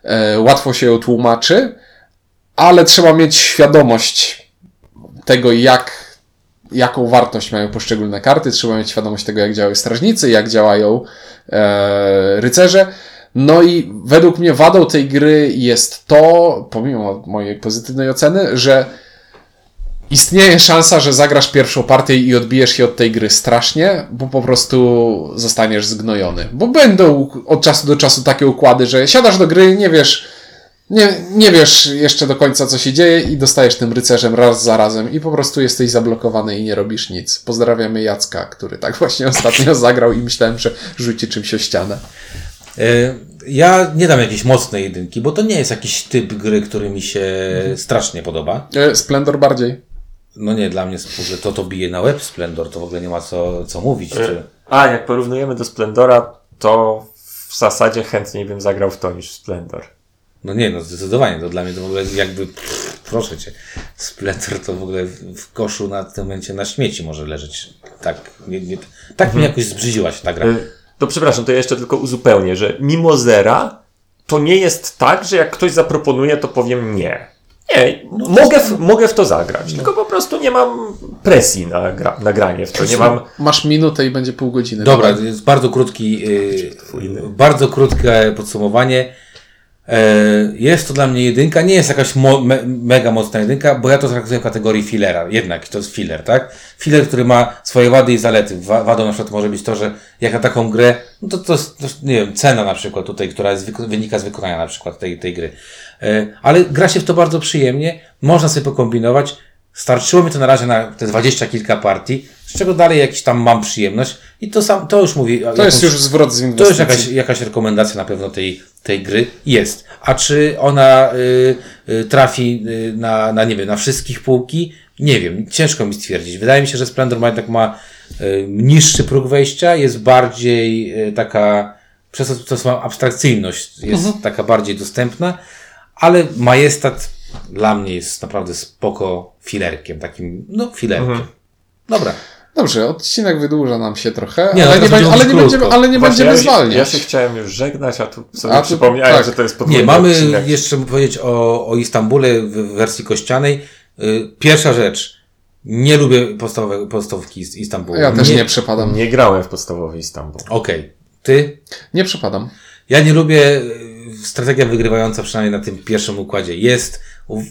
e, łatwo się ją tłumaczy, ale trzeba mieć świadomość tego, jak, jaką wartość mają poszczególne karty, trzeba mieć świadomość tego, jak działają strażnicy, jak działają e, rycerze. No i według mnie wadą tej gry jest to, pomimo mojej pozytywnej oceny, że istnieje szansa, że zagrasz pierwszą partię i odbijesz się od tej gry strasznie, bo po prostu zostaniesz zgnojony. Bo będą od czasu do czasu takie układy, że siadasz do gry, nie wiesz, nie, nie wiesz jeszcze do końca, co się dzieje i dostajesz tym rycerzem raz za razem i po prostu jesteś zablokowany i nie robisz nic. Pozdrawiamy Jacka, który tak właśnie ostatnio zagrał i myślałem, że rzuci czymś o ścianę. E, Ja nie dam jakiejś mocnej jedynki, bo to nie jest jakiś typ gry, który mi się strasznie podoba. E, Splendor bardziej. No nie, dla mnie ogóle to to bije na łeb Splendor, to w ogóle nie ma co, co mówić. Czy... A, jak porównujemy do Splendora, to w zasadzie chętniej bym zagrał w to niż w Splendor. No nie, no zdecydowanie, to dla mnie to w ogóle jakby, pff, proszę Cię, Splendor to w ogóle w, koszu na tym momencie na śmieci może leżeć. Tak, nie, nie, tak mi jakoś zbrzydziła się ta gra. Y, To przepraszam, to ja jeszcze tylko uzupełnię, że mimo zera to nie jest tak, że jak ktoś zaproponuje, to powiem nie. Nie, mogę, w, mogę w to zagrać, tylko po prostu nie mam presji na, gra, na granie w to. Nie mam. Masz minutę i będzie pół godziny. Dobra, to jest bardzo krótki, yy, bardzo krótkie podsumowanie. E, Jest to dla mnie jedynka, nie jest jakaś mo- me- mega mocna jedynka, bo ja to traktuję w kategorii fillera, jednak to jest filler, tak? Filler, który ma swoje wady i zalety. Wa- Wadą na przykład może być to, że jak na taką grę, no to, to, to nie wiem, cena na przykład tutaj, która jest, wynika z wykonania na przykład tej, tej gry. E, Ale gra się w to bardzo przyjemnie, można sobie pokombinować. Starczyło mi to na razie na te dwadzieścia kilka partii, z czego dalej jakiś tam mam przyjemność i to sam, to już mówi. To jest już zwrot z To inwestycji. jest jakaś, jakaś rekomendacja na pewno tej, tej gry. Jest. A czy ona y, y, trafi y, na, na, nie wiem, na wszystkich półki? Nie wiem. Ciężko mi stwierdzić. Wydaje mi się, że Splendor ma jednak ma y, niższy próg wejścia, jest bardziej y, taka, przez to, to swoją abstrakcyjność jest taka bardziej dostępna, ale majestat dla mnie jest naprawdę spoko filerkiem, takim, no filerkiem. Dobra. Dobrze, odcinek wydłuża nam się trochę, Nie, no, ale, nie, teraz będzie, ale, nie będziemy, ale nie Właśnie będziemy ja, się- zwalniać. Ja się chciałem już żegnać, a tu sobie A tu- przypomniałem, tak. że to jest podwójny Nie, mamy odcinek. jeszcze powiedzieć o, o Istambule w wersji kościanej. Y, Pierwsza rzecz. Nie lubię podstawowe, podstawki z Istambułu. Ja też nie, przepadam. Nie, Nie grałem w podstawowy Istanbul. Okej. Ty? przepadam. Ja nie lubię y, strategia wygrywająca przynajmniej na tym pierwszym układzie. Jest,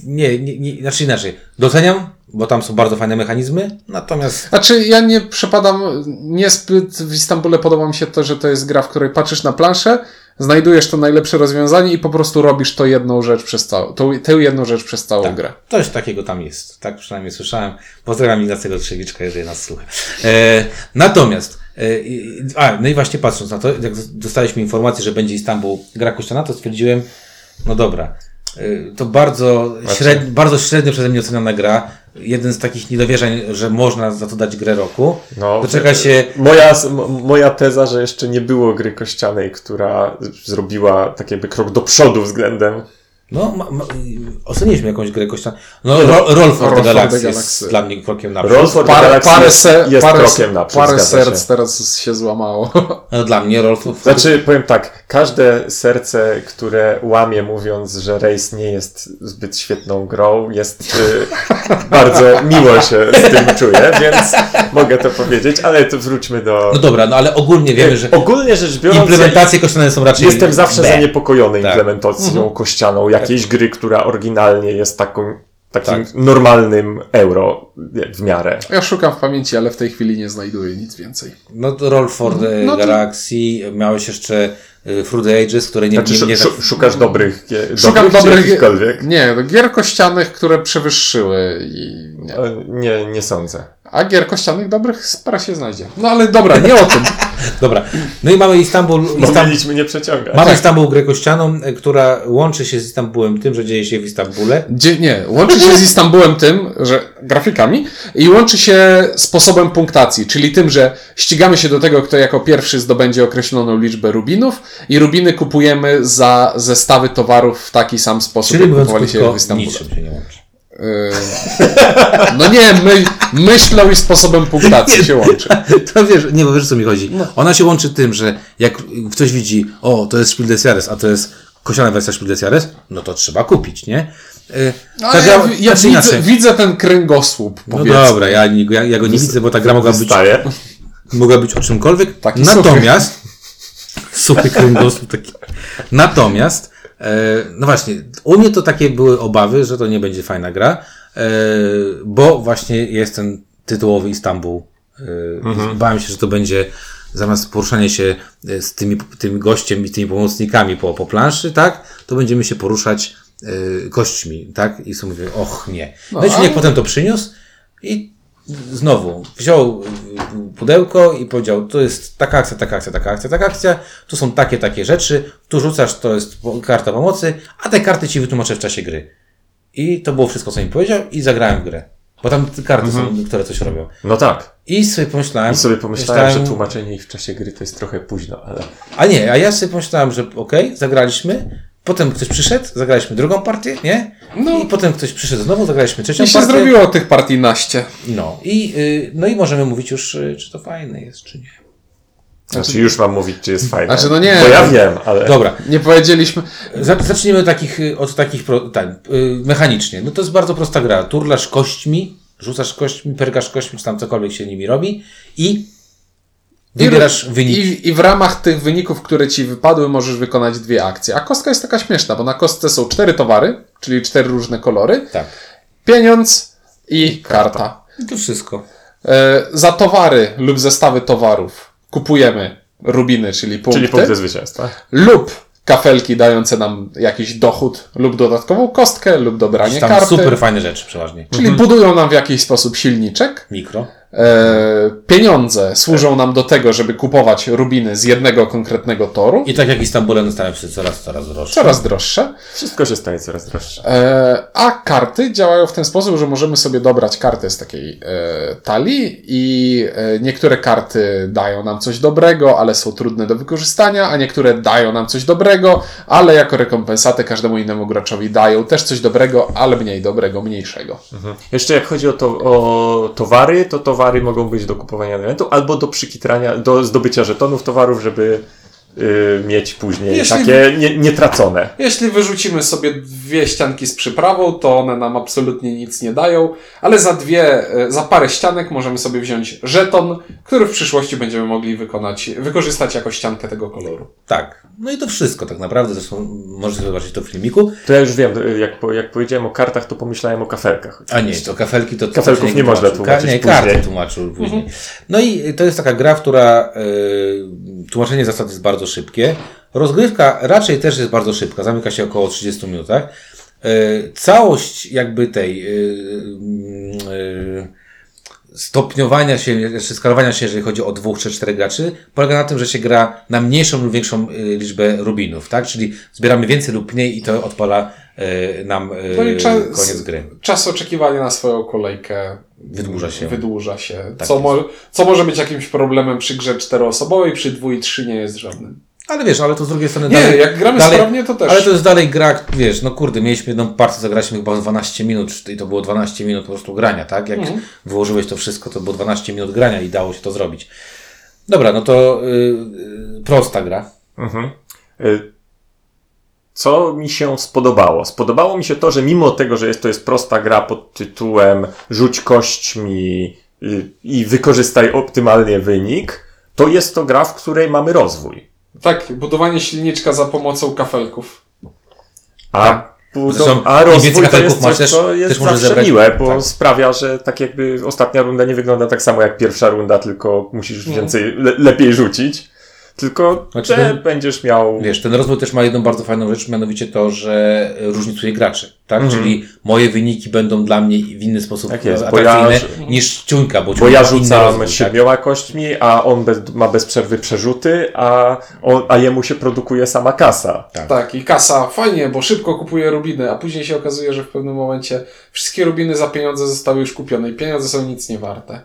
nie, nie, nie znaczy inaczej. Doceniam, bo tam są bardzo fajne mechanizmy, natomiast Znaczy, ja nie przepadam niezbyt w Istambule. Podoba mi się to, że to jest gra, w której patrzysz na planszę, znajdujesz to najlepsze rozwiązanie i po prostu robisz to jedną rzecz przez całą, tą, tę jedną rzecz przez całą tak, grę. coś takiego tam jest. Tak przynajmniej słyszałem. Pozdrawiam Ignacego Trzewiczka, jeżeli nas słucha. E, natomiast, e, a, no i właśnie patrząc na to, jak dostaliśmy informację, że będzie Istanbul gra kościana, to stwierdziłem, no dobra, to bardzo, średnio, bardzo średnio przeze mnie oceniona gra. Jeden z takich niedowierzeń, że można za to dać grę roku. No, Doczeka się Moja, moja teza, że jeszcze nie było gry kościanej, która zrobiła tak jakby krok do przodu względem. No, ma, ma, oceniliśmy jakąś grę kościaną. No, Ro, Roll for Roll the Galaxy jest Galaxy. dla mnie krokiem naprzód. Roll for the Parę, Galaxy parę, jest, jest parę, krokiem naprzód, parę serc się. teraz się złamało. No, dla mnie Roll for Znaczy, powiem tak, każde serce, które łamie mówiąc, że Race nie jest zbyt świetną grą, jest y, bardzo miło się z tym czuję, więc mogę to powiedzieć, ale to wróćmy do... No dobra, no ale ogólnie wiemy, że Ogólnie rzecz biorąc, implementacje kościane są raczej Jestem zawsze B. zaniepokojony Tak. implementacją kościaną jakiejś gry, która oryginalnie jest taką, takim Tak. normalnym euro w miarę. Ja szukam w pamięci, ale w tej chwili nie znajduję nic więcej. No to Roll for the No to- Galaxy, miałeś jeszcze y, Through the Ages, które nie... Znaczy, nie, nie, szu- szukasz dobrych, gie- Szukam dobrych, dobrych-? Nie, gier kościanych, które przewyższyły i nie. E, Nie, nie sądzę. A gier kościanych dobrych spara się znajdzie. No ale dobra, nie o tym. Dobra, no i mamy Istanbul... Mieliśmy nie przeciągać. Mamy Istanbul grę kościaną, y, która łączy się z Istanbulem tym, że dzieje się w Istambule. Dzie- nie, łączy się z Istambulem tym, że grafikami i łączy się sposobem punktacji, czyli tym, że ścigamy się do tego, kto jako pierwszy zdobędzie określoną liczbę rubinów i rubiny kupujemy za zestawy towarów w taki sam sposób, Czyli jak kupowali się w Istambule. niczym się nie łączy. Yy, No nie, my, myślą i sposobem punktacji się łączy. To wiesz, nie, bo wiesz o co mi chodzi. Ona się łączy tym, że jak ktoś widzi, o, to jest Spiel des Jahres, a to jest kościana wersja Spiel des Jahres, no to trzeba kupić, nie? Y, No, ale gra- ja, ja znaczy widzę, inaczej. widzę ten kręgosłup, No powiedzmy. dobra, ja, ja, ja go nie widzę, bo ta gra mogła być, mogła być o czymkolwiek. Taki Natomiast, suchy kręgosłup taki. Natomiast, e, no właśnie, u mnie to takie były obawy, że to nie będzie fajna gra, e, bo właśnie jest ten tytułowy Istanbul. E, i Bałem się, że to będzie zamiast poruszania się e, z tymi, tym gościem i tymi pomocnikami po, po planszy, tak, to będziemy się poruszać e, kośćmi, tak? I sobie mówię, och nie. No, No, i ale- potem to przyniósł i znowu wziął y, pudełko i powiedział, to jest taka akcja, taka akcja, taka akcja, taka akcja, tu są takie, takie rzeczy, tu rzucasz, to jest karta pomocy, a te karty ci wytłumaczę w czasie gry. I to było wszystko, co mi powiedział i zagrałem w grę. Bo tam te karty są, które coś robią. No tak. I sobie pomyślałem... I sobie pomyślałem, myślałem- że tłumaczenie ich w czasie gry to jest trochę późno, ale... A nie, a ja sobie pomyślałem, że okej, zagraliśmy, potem ktoś przyszedł, zagraliśmy drugą partię, nie? No. I potem ktoś przyszedł znowu, zagraliśmy trzecią I się partię. zrobiło tych partii naście. No i, y, no i możemy mówić już, y, czy to fajne jest, czy nie. Znaczy już mam mówić, czy jest fajne. Znaczy, no nie. Bo ja wiem, ale... Dobra, Nie powiedzieliśmy. Zac- Zacznijmy takich, y, od takich pro, ten, y, mechanicznie. No to jest bardzo prosta gra. Turlasz kośćmi, rzucasz kośćmi, pergasz kośćmi, czy tam cokolwiek się nimi robi i wybierasz wynik. I, I w ramach tych wyników, które ci wypadły, możesz wykonać dwie akcje. A kostka jest taka śmieszna, bo na kostce są cztery towary, czyli cztery różne kolory, Tak. pieniądz i karta. I to wszystko. E, za towary lub zestawy towarów kupujemy rubiny, czyli punkty, Czyli punkty zwycięstwa. lub kafelki dające nam jakiś dochód lub dodatkową kostkę lub dobranie Tam karty. super fajne rzeczy przeważnie. Czyli budują nam w jakiś sposób silniczek. Mikro. E, pieniądze służą nam do tego, żeby kupować rubiny z jednego konkretnego toru, I tak jak Istambulem stają się coraz, coraz droższe. coraz droższe, Wszystko się staje coraz droższe. E, a karty działają w ten sposób, że możemy sobie dobrać kartę z takiej e, talii i niektóre karty dają nam coś dobrego, ale są trudne do wykorzystania, a niektóre dają nam coś dobrego, ale jako rekompensatę każdemu innemu graczowi dają też coś dobrego, ale mniej dobrego, mniejszego. Jeszcze jak chodzi o, to, o towary, to towary mogą być do kupowania elementu albo do przykitrania, do zdobycia żetonów towarów, żeby y, mieć później Jeśli- takie nie, nietracone. Jeśli wyrzucimy sobie dwie ścianki z przyprawą, to one nam absolutnie nic nie dają, ale za dwie, e, za parę ścianek możemy sobie wziąć żeton, który w przyszłości będziemy mogli wykonać, wykorzystać jako ściankę tego koloru. Tak. No i to wszystko tak naprawdę. Zresztą możecie zobaczyć to w filmiku. To ja już wiem, y, jak, po- jak powiedziałem o kartach, to pomyślałem o kafelkach. A nie, to kafelki to... Kafelków się nie można tłumaczyć Ka- Nie, karty tłumaczył później. No i to jest taka gra, która... y, tłumaczenie zasad jest bardzo szybkie. Rozgrywka raczej też jest bardzo szybka. Zamyka się około 30 minutach. Y, całość jakby tej... y, y, stopniowania się, jeszcze skalowania się, jeżeli chodzi o dwóch czy czterech graczy, polega na tym, że się gra na mniejszą lub większą liczbę rubinów, tak? Czyli zbieramy więcej lub mniej i to odpala nam y, No i czas, koniec gry. czas oczekiwania na swoją kolejkę Wydłuża się. Wydłuża się. Tak co, mo- co może być jakimś problemem przy grze czteroosobowej, przy dwu i trzy nie jest żadnym. Ale wiesz, ale to z drugiej strony Nie, dalej, jak gramy dalej, sprawnie, to też. Ale to jest dalej gra, wiesz, no kurde, mieliśmy jedną partię, zagraliśmy chyba 12 minut i to było 12 minut po prostu grania, tak? Jak Mhm. wyłożyłeś to wszystko, to było 12 minut grania i dało się to zrobić. Dobra, no to y, y, prosta gra. Mhm. Y, Co mi się spodobało? Spodobało mi się to, że mimo tego, że jest, to jest prosta gra pod tytułem rzuć kośćmi i wykorzystaj optymalnie wynik, to jest to gra, w której mamy rozwój. Tak, budowanie silniczka za pomocą kafelków. A, Tak. budo- Zresztą a rozwój to jest coś, też- co jest też zawsze miłe, bo tak. sprawia, że tak jakby ostatnia runda nie wygląda tak samo jak pierwsza runda, tylko musisz więcej, le, lepiej rzucić. Tylko, Znaczy, że no- będziesz miał... Wiesz, ten rozwój też ma jedną bardzo fajną rzecz, mianowicie to, że różnicuje graczy, tak? Mhm. Czyli moje wyniki będą dla mnie w inny sposób Tak jest, bo ja- atrakcyjne niż ciuńka, bo, Bo ja rzucam rozwój, tak? siedmioma kośćmi, a on bez, ma bez przerwy przerzuty, a, on, a jemu się produkuje sama kasa. Tak. Tak, i kasa fajnie, bo szybko kupuje rubiny, a później się okazuje, że w pewnym momencie wszystkie rubiny za pieniądze zostały już kupione i pieniądze są nic nie warte.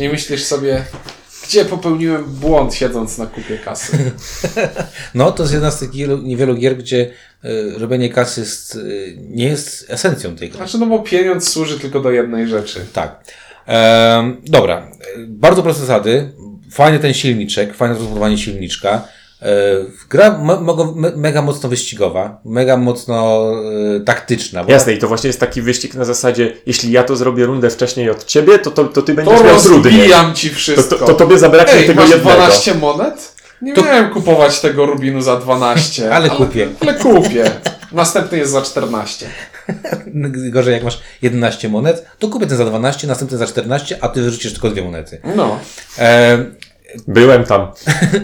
I myślisz sobie, gdzie popełniłem błąd siedząc na kupie kasy. No, to jest jedna z tych wielu, niewielu gier, gdzie y, robienie kasy jest, y, nie jest esencją tej gry. Znaczy, no bo pieniądz służy tylko do jednej rzeczy. Tak. Ehm, dobra. E, Bardzo proste zasady. Fajny ten silniczek, fajne rozbudowanie silniczka. E, gra me, mega mocno wyścigowa, mega mocno e, taktyczna. Bo Jasne, i to właśnie jest taki wyścig na zasadzie, jeśli ja to zrobię rundę wcześniej od ciebie, to, to, to ty To będziesz miał trudniej. rozbijam ci To, wszystko. to, to tobie zabraknie Ej, tego masz jednego. 12 monet? Nie To- miałem kupować tego rubinu za 12. Ale kupię. Ale kupię. Następny jest za 14. Gorzej jak masz 11 monet, to kupię ten za 12, następny za 14, a ty wyrzucisz tylko dwie monety. No. E, Byłem tam.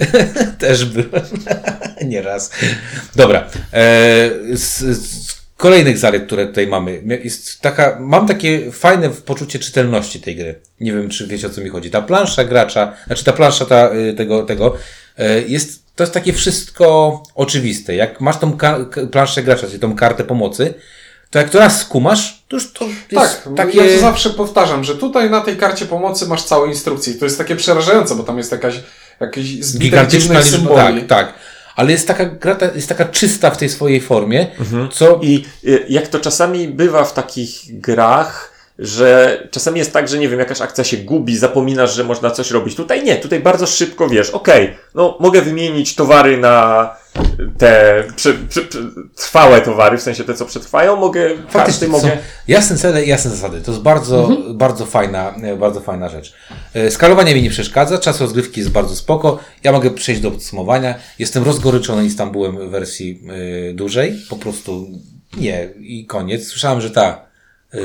Też byłem. Nieraz. Dobra. E, z, z kolejnych zalet, które tutaj mamy, jest taka, mam takie fajne poczucie czytelności tej gry. Nie wiem, czy wiecie o co mi chodzi. Ta plansza gracza, znaczy ta plansza ta, y, tego, tego, e, jest, to jest takie wszystko oczywiste. Jak masz tą planszę gracza, czyli tą kartę pomocy, to jak to raz skumasz, to już to jest Tak, takie... ja to zawsze powtarzam, że tutaj na tej karcie pomocy masz całe instrukcje. I to jest takie przerażające, bo tam jest jakaś, jakieś zbitek gigantyczna dziwnych liczba. symboli. Tak, tak. Ale jest taka gra, jest taka czysta w tej swojej formie, Mhm. co I y, jak to czasami bywa w takich grach, że czasami jest tak, że nie wiem, jakaś akcja się gubi, zapominasz, że można coś robić. Tutaj nie, tutaj bardzo szybko wiesz, okej, no mogę wymienić towary na te przy, przy, przy, trwałe towary, w sensie te, co przetrwają, mogę, Faktycznie mogę... są jasne cele i jasne zasady. To jest bardzo, Mhm. bardzo fajna, e, bardzo fajna rzecz. E, Skalowanie mi nie przeszkadza, czas rozgrywki jest bardzo spoko. Ja mogę przejść do podsumowania. Jestem rozgoryczony Istanbulem w wersji y, dużej. Po prostu nie i koniec. Słyszałem, że ta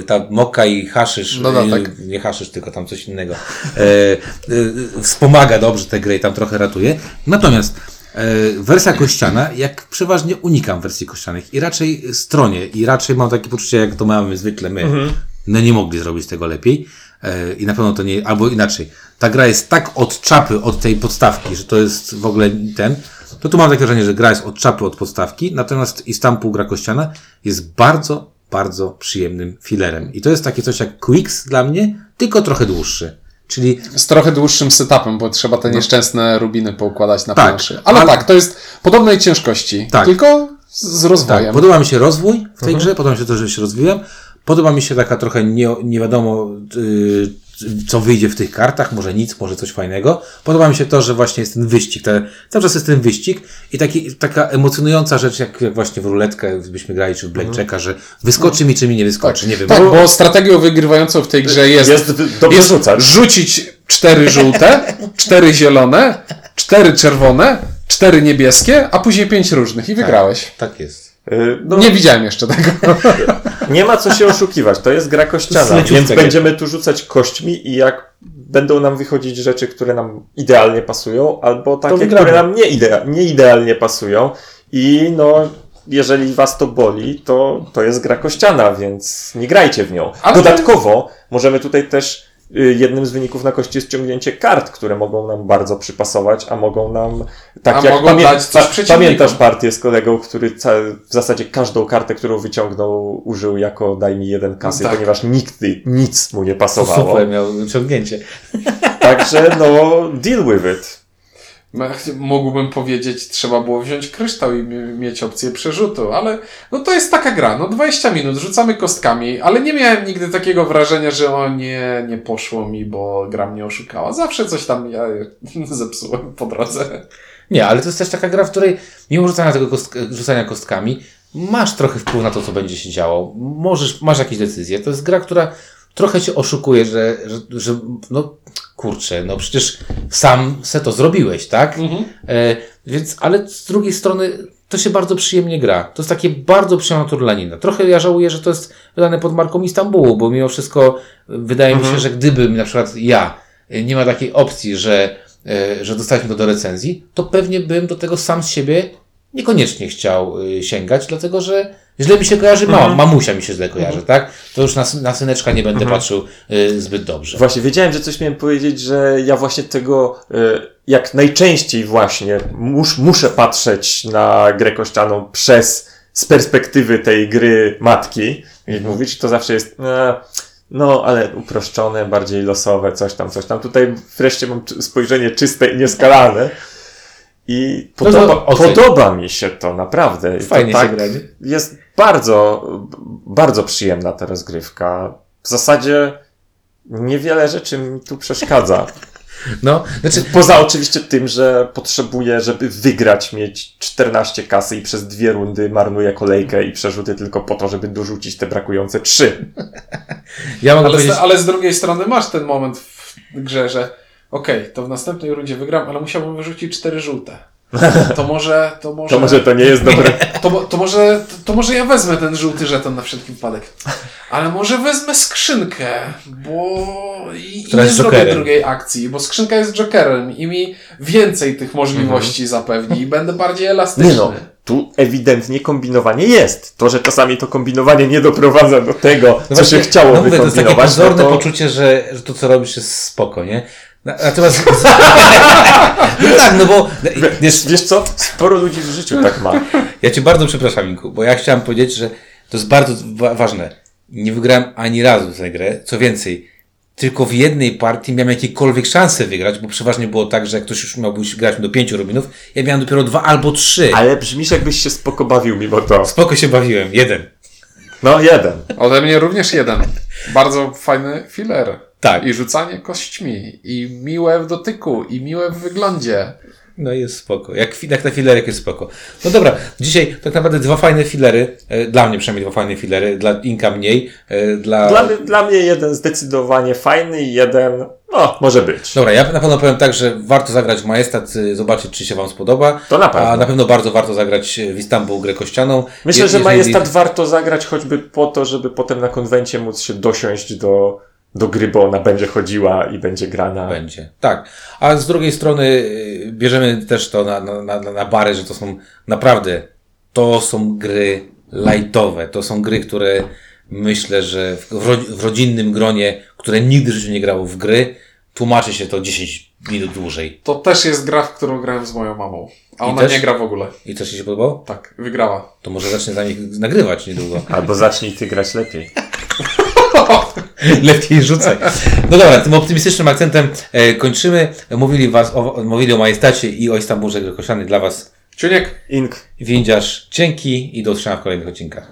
ta moka i haszysz, No, no, y, tak. nie haszysz, tylko tam coś innego, e, e, wspomaga dobrze tę grę i tam trochę ratuje. Natomiast e, wersja kościana, jak przeważnie unikam wersji kościanych i raczej stronie i raczej mam takie poczucie, jak to mamy zwykle my, no nie mogli zrobić tego lepiej. e, i na pewno to nie, albo inaczej, ta gra jest tak od czapy, od tej podstawki, że to jest w ogóle ten, to tu mam takie wrażenie, że gra jest od czapy, od podstawki, natomiast Istanbul gra kościana jest bardzo, bardzo przyjemnym filerem. I to jest takie coś jak Quicks dla mnie, tylko trochę dłuższy. Czyli Z trochę dłuższym setupem, bo trzeba te nieszczęsne rubiny poukładać na No. Tak. planszy. Ale, Ale- tak, to jest podobnej ciężkości, Tak. tylko z, rozwojem. Tak, podoba mi się rozwój w tej grze, podoba mi się to, że się rozwijam. Podoba mi się taka trochę nie, nie wiadomo, yy, co wyjdzie w tych kartach, może nic, może coś fajnego. Podoba mi się to, że właśnie jest ten wyścig, te, cały czas jest ten wyścig i taki, taka emocjonująca rzecz, jak, jak właśnie w ruletkę byśmy grali, czy w blackjacka, że wyskoczy mi, czy mi nie wyskoczy, nie wiem. Tak, Bo- bo strategią wygrywającą w tej grze jest, Jest jest rzucać. rzucić cztery żółte, cztery zielone, cztery czerwone, cztery niebieskie, a później pięć różnych i wygrałeś. Tak jest. Y, No, Nie widziałem jeszcze tego. Nie ma co się oszukiwać, to jest gra kościana, więc będziemy tu rzucać kośćmi i jak będą nam wychodzić rzeczy, które nam idealnie pasują, albo takie, które nam nie, idea- nie idealnie pasują i no, jeżeli was to boli, to to jest gra kościana, więc nie grajcie w nią. Dodatkowo możemy tutaj też jednym z wyników na kości jest ściągnięcie kart, które mogą nam bardzo przypasować, a mogą nam tak A jak mogą dać coś pa- przeciwnikom. pamiętasz partię z kolegą, który ca- w zasadzie każdą kartę, którą wyciągnął, użył jako daj mi jeden kasy, Tak. ponieważ nigdy nic mu nie To pasowało. super miał ciągnięcie. Także no, deal with it. Mógłbym powiedzieć, trzeba było wziąć kryształ i mi- mieć opcję przerzutu, ale no to jest taka gra, no 20 minut, rzucamy kostkami, ale nie miałem nigdy takiego wrażenia, że o nie, nie poszło mi, bo gra mnie oszukała. Zawsze coś tam ja zepsułem po drodze. Nie, ale to jest też taka gra, w której mimo rzucania tego rzucania kostkami, masz trochę wpływ na to, co będzie się działo. Możesz, masz jakieś decyzje. To jest gra, która trochę cię oszukuje, że, że, że no kurczę, no przecież sam se to zrobiłeś, tak? E, więc, ale z drugiej strony to się bardzo przyjemnie gra. To jest takie bardzo przyjemna turlanina. Trochę ja żałuję, że to jest wydane pod marką Istambułu, bo mimo wszystko e, wydaje mi się, że gdybym na przykład ja e, nie ma takiej opcji, że, e, że dostaliśmy to do recenzji, to pewnie bym do tego sam z siebie niekoniecznie chciał e, sięgać, dlatego że źle mi się kojarzy mama, mamusia mi się źle kojarzy, tak? To już na, na syneczka nie będę patrzył e, zbyt dobrze. Właśnie, wiedziałem, że coś miałem powiedzieć, że ja właśnie tego, e, jak najczęściej właśnie mus, muszę patrzeć na grę kościaną przez, z perspektywy tej gry matki i mówić, to zawsze jest, e, no, ale uproszczone, bardziej losowe, coś tam, coś tam. Tutaj wreszcie mam spojrzenie czyste i nieskalane. I No podoba, to oceń. podoba mi się to, naprawdę. I to Fajnie tak, się gra, nie? jest bardzo, bardzo przyjemna ta rozgrywka. W zasadzie niewiele rzeczy mi tu przeszkadza. No, znaczy, Poza oczywiście tym, że potrzebuję, żeby wygrać, mieć 14 kasy i przez dwie rundy marnuję kolejkę i przerzuty tylko po to, żeby dorzucić te brakujące trzy. ja mogę Ale z, powiedzieć, ale z drugiej strony masz ten moment w grze, że okej, to w następnej rundzie wygram, ale musiałbym wyrzucić cztery żółte. To może, to może, To może to nie jest dobre. to, to może, to, może ja wezmę ten żółty żeton na wszelki wypadek. Ale może wezmę skrzynkę, bo i, i nie jest zrobię jokerem. drugiej akcji, bo skrzynka jest jokerem i mi więcej tych możliwości zapewni i będę bardziej elastyczny. Nie no, tu ewidentnie kombinowanie jest. To, że czasami to kombinowanie nie doprowadza do tego, co No właśnie, się chciało no mówię, to jest takie wykombinować. pozorne no to... poczucie, że, że to, co robisz, jest spoko, nie? Na- Natomiast... no tak, no bo... Wiesz, Wiesz co? Sporo ludzi w życiu tak ma. ja Cię bardzo przepraszam, Minku, bo ja chciałem powiedzieć, że to jest bardzo wa- ważne. Nie wygrałem ani razu w tę grę. Co więcej, tylko w jednej partii miałem jakiekolwiek szanse wygrać, bo przeważnie było tak, że jak ktoś już miał być- grać do pięciu Robinów, ja miałem dopiero dwa albo trzy. Ale brzmisz jakbyś się spoko bawił mimo to. Spoko się bawiłem, jeden. No jeden. Ode mnie również jeden. Bardzo fajny filer. Tak. I rzucanie kośćmi. I miłe w dotyku. I miłe w wyglądzie. No jest spoko. Jak, jak na filerek jest spoko. No dobra, dzisiaj tak naprawdę dwa fajne filery, e, dla mnie przynajmniej dwa fajne filery, dla Inka mniej, e, dla... Dla, mnie- dla mnie jeden zdecydowanie fajny i jeden, no, może być. Dobra, ja na pewno powiem tak, że warto zagrać w Majestat, y, zobaczyć czy się Wam spodoba. To na pewno. A na pewno bardzo warto zagrać w Istanbul grę kościaną. Myślę, Je- że Majestat warto zagrać choćby po to, żeby potem na konwencie móc się dosiąść do, do gry, bo ona będzie chodziła i będzie grana. Będzie, tak. A z drugiej strony y, bierzemy też to na, na, na, na bary, że to są naprawdę, to są gry lightowe, to są gry, które Myślę, że w, w, ro, w rodzinnym gronie, które nigdy w życiu nie grało w gry, tłumaczy się to 10 minut dłużej. To też jest gra, w którą grałem z moją mamą. A I ona też? nie gra w ogóle. I co Ci się podobało? Tak, wygrała. To może zacznę za nich nagrywać niedługo. Albo zacznij ty grać lepiej. Lepiej rzucaj. No dobra, tym optymistycznym akcentem e, kończymy. Mówili, was o, mówili o majestacie i o Istamburze Koszany dla Was Ciuniek, Ink. windziarz. Dzięki i do usłyszenia w kolejnych odcinkach.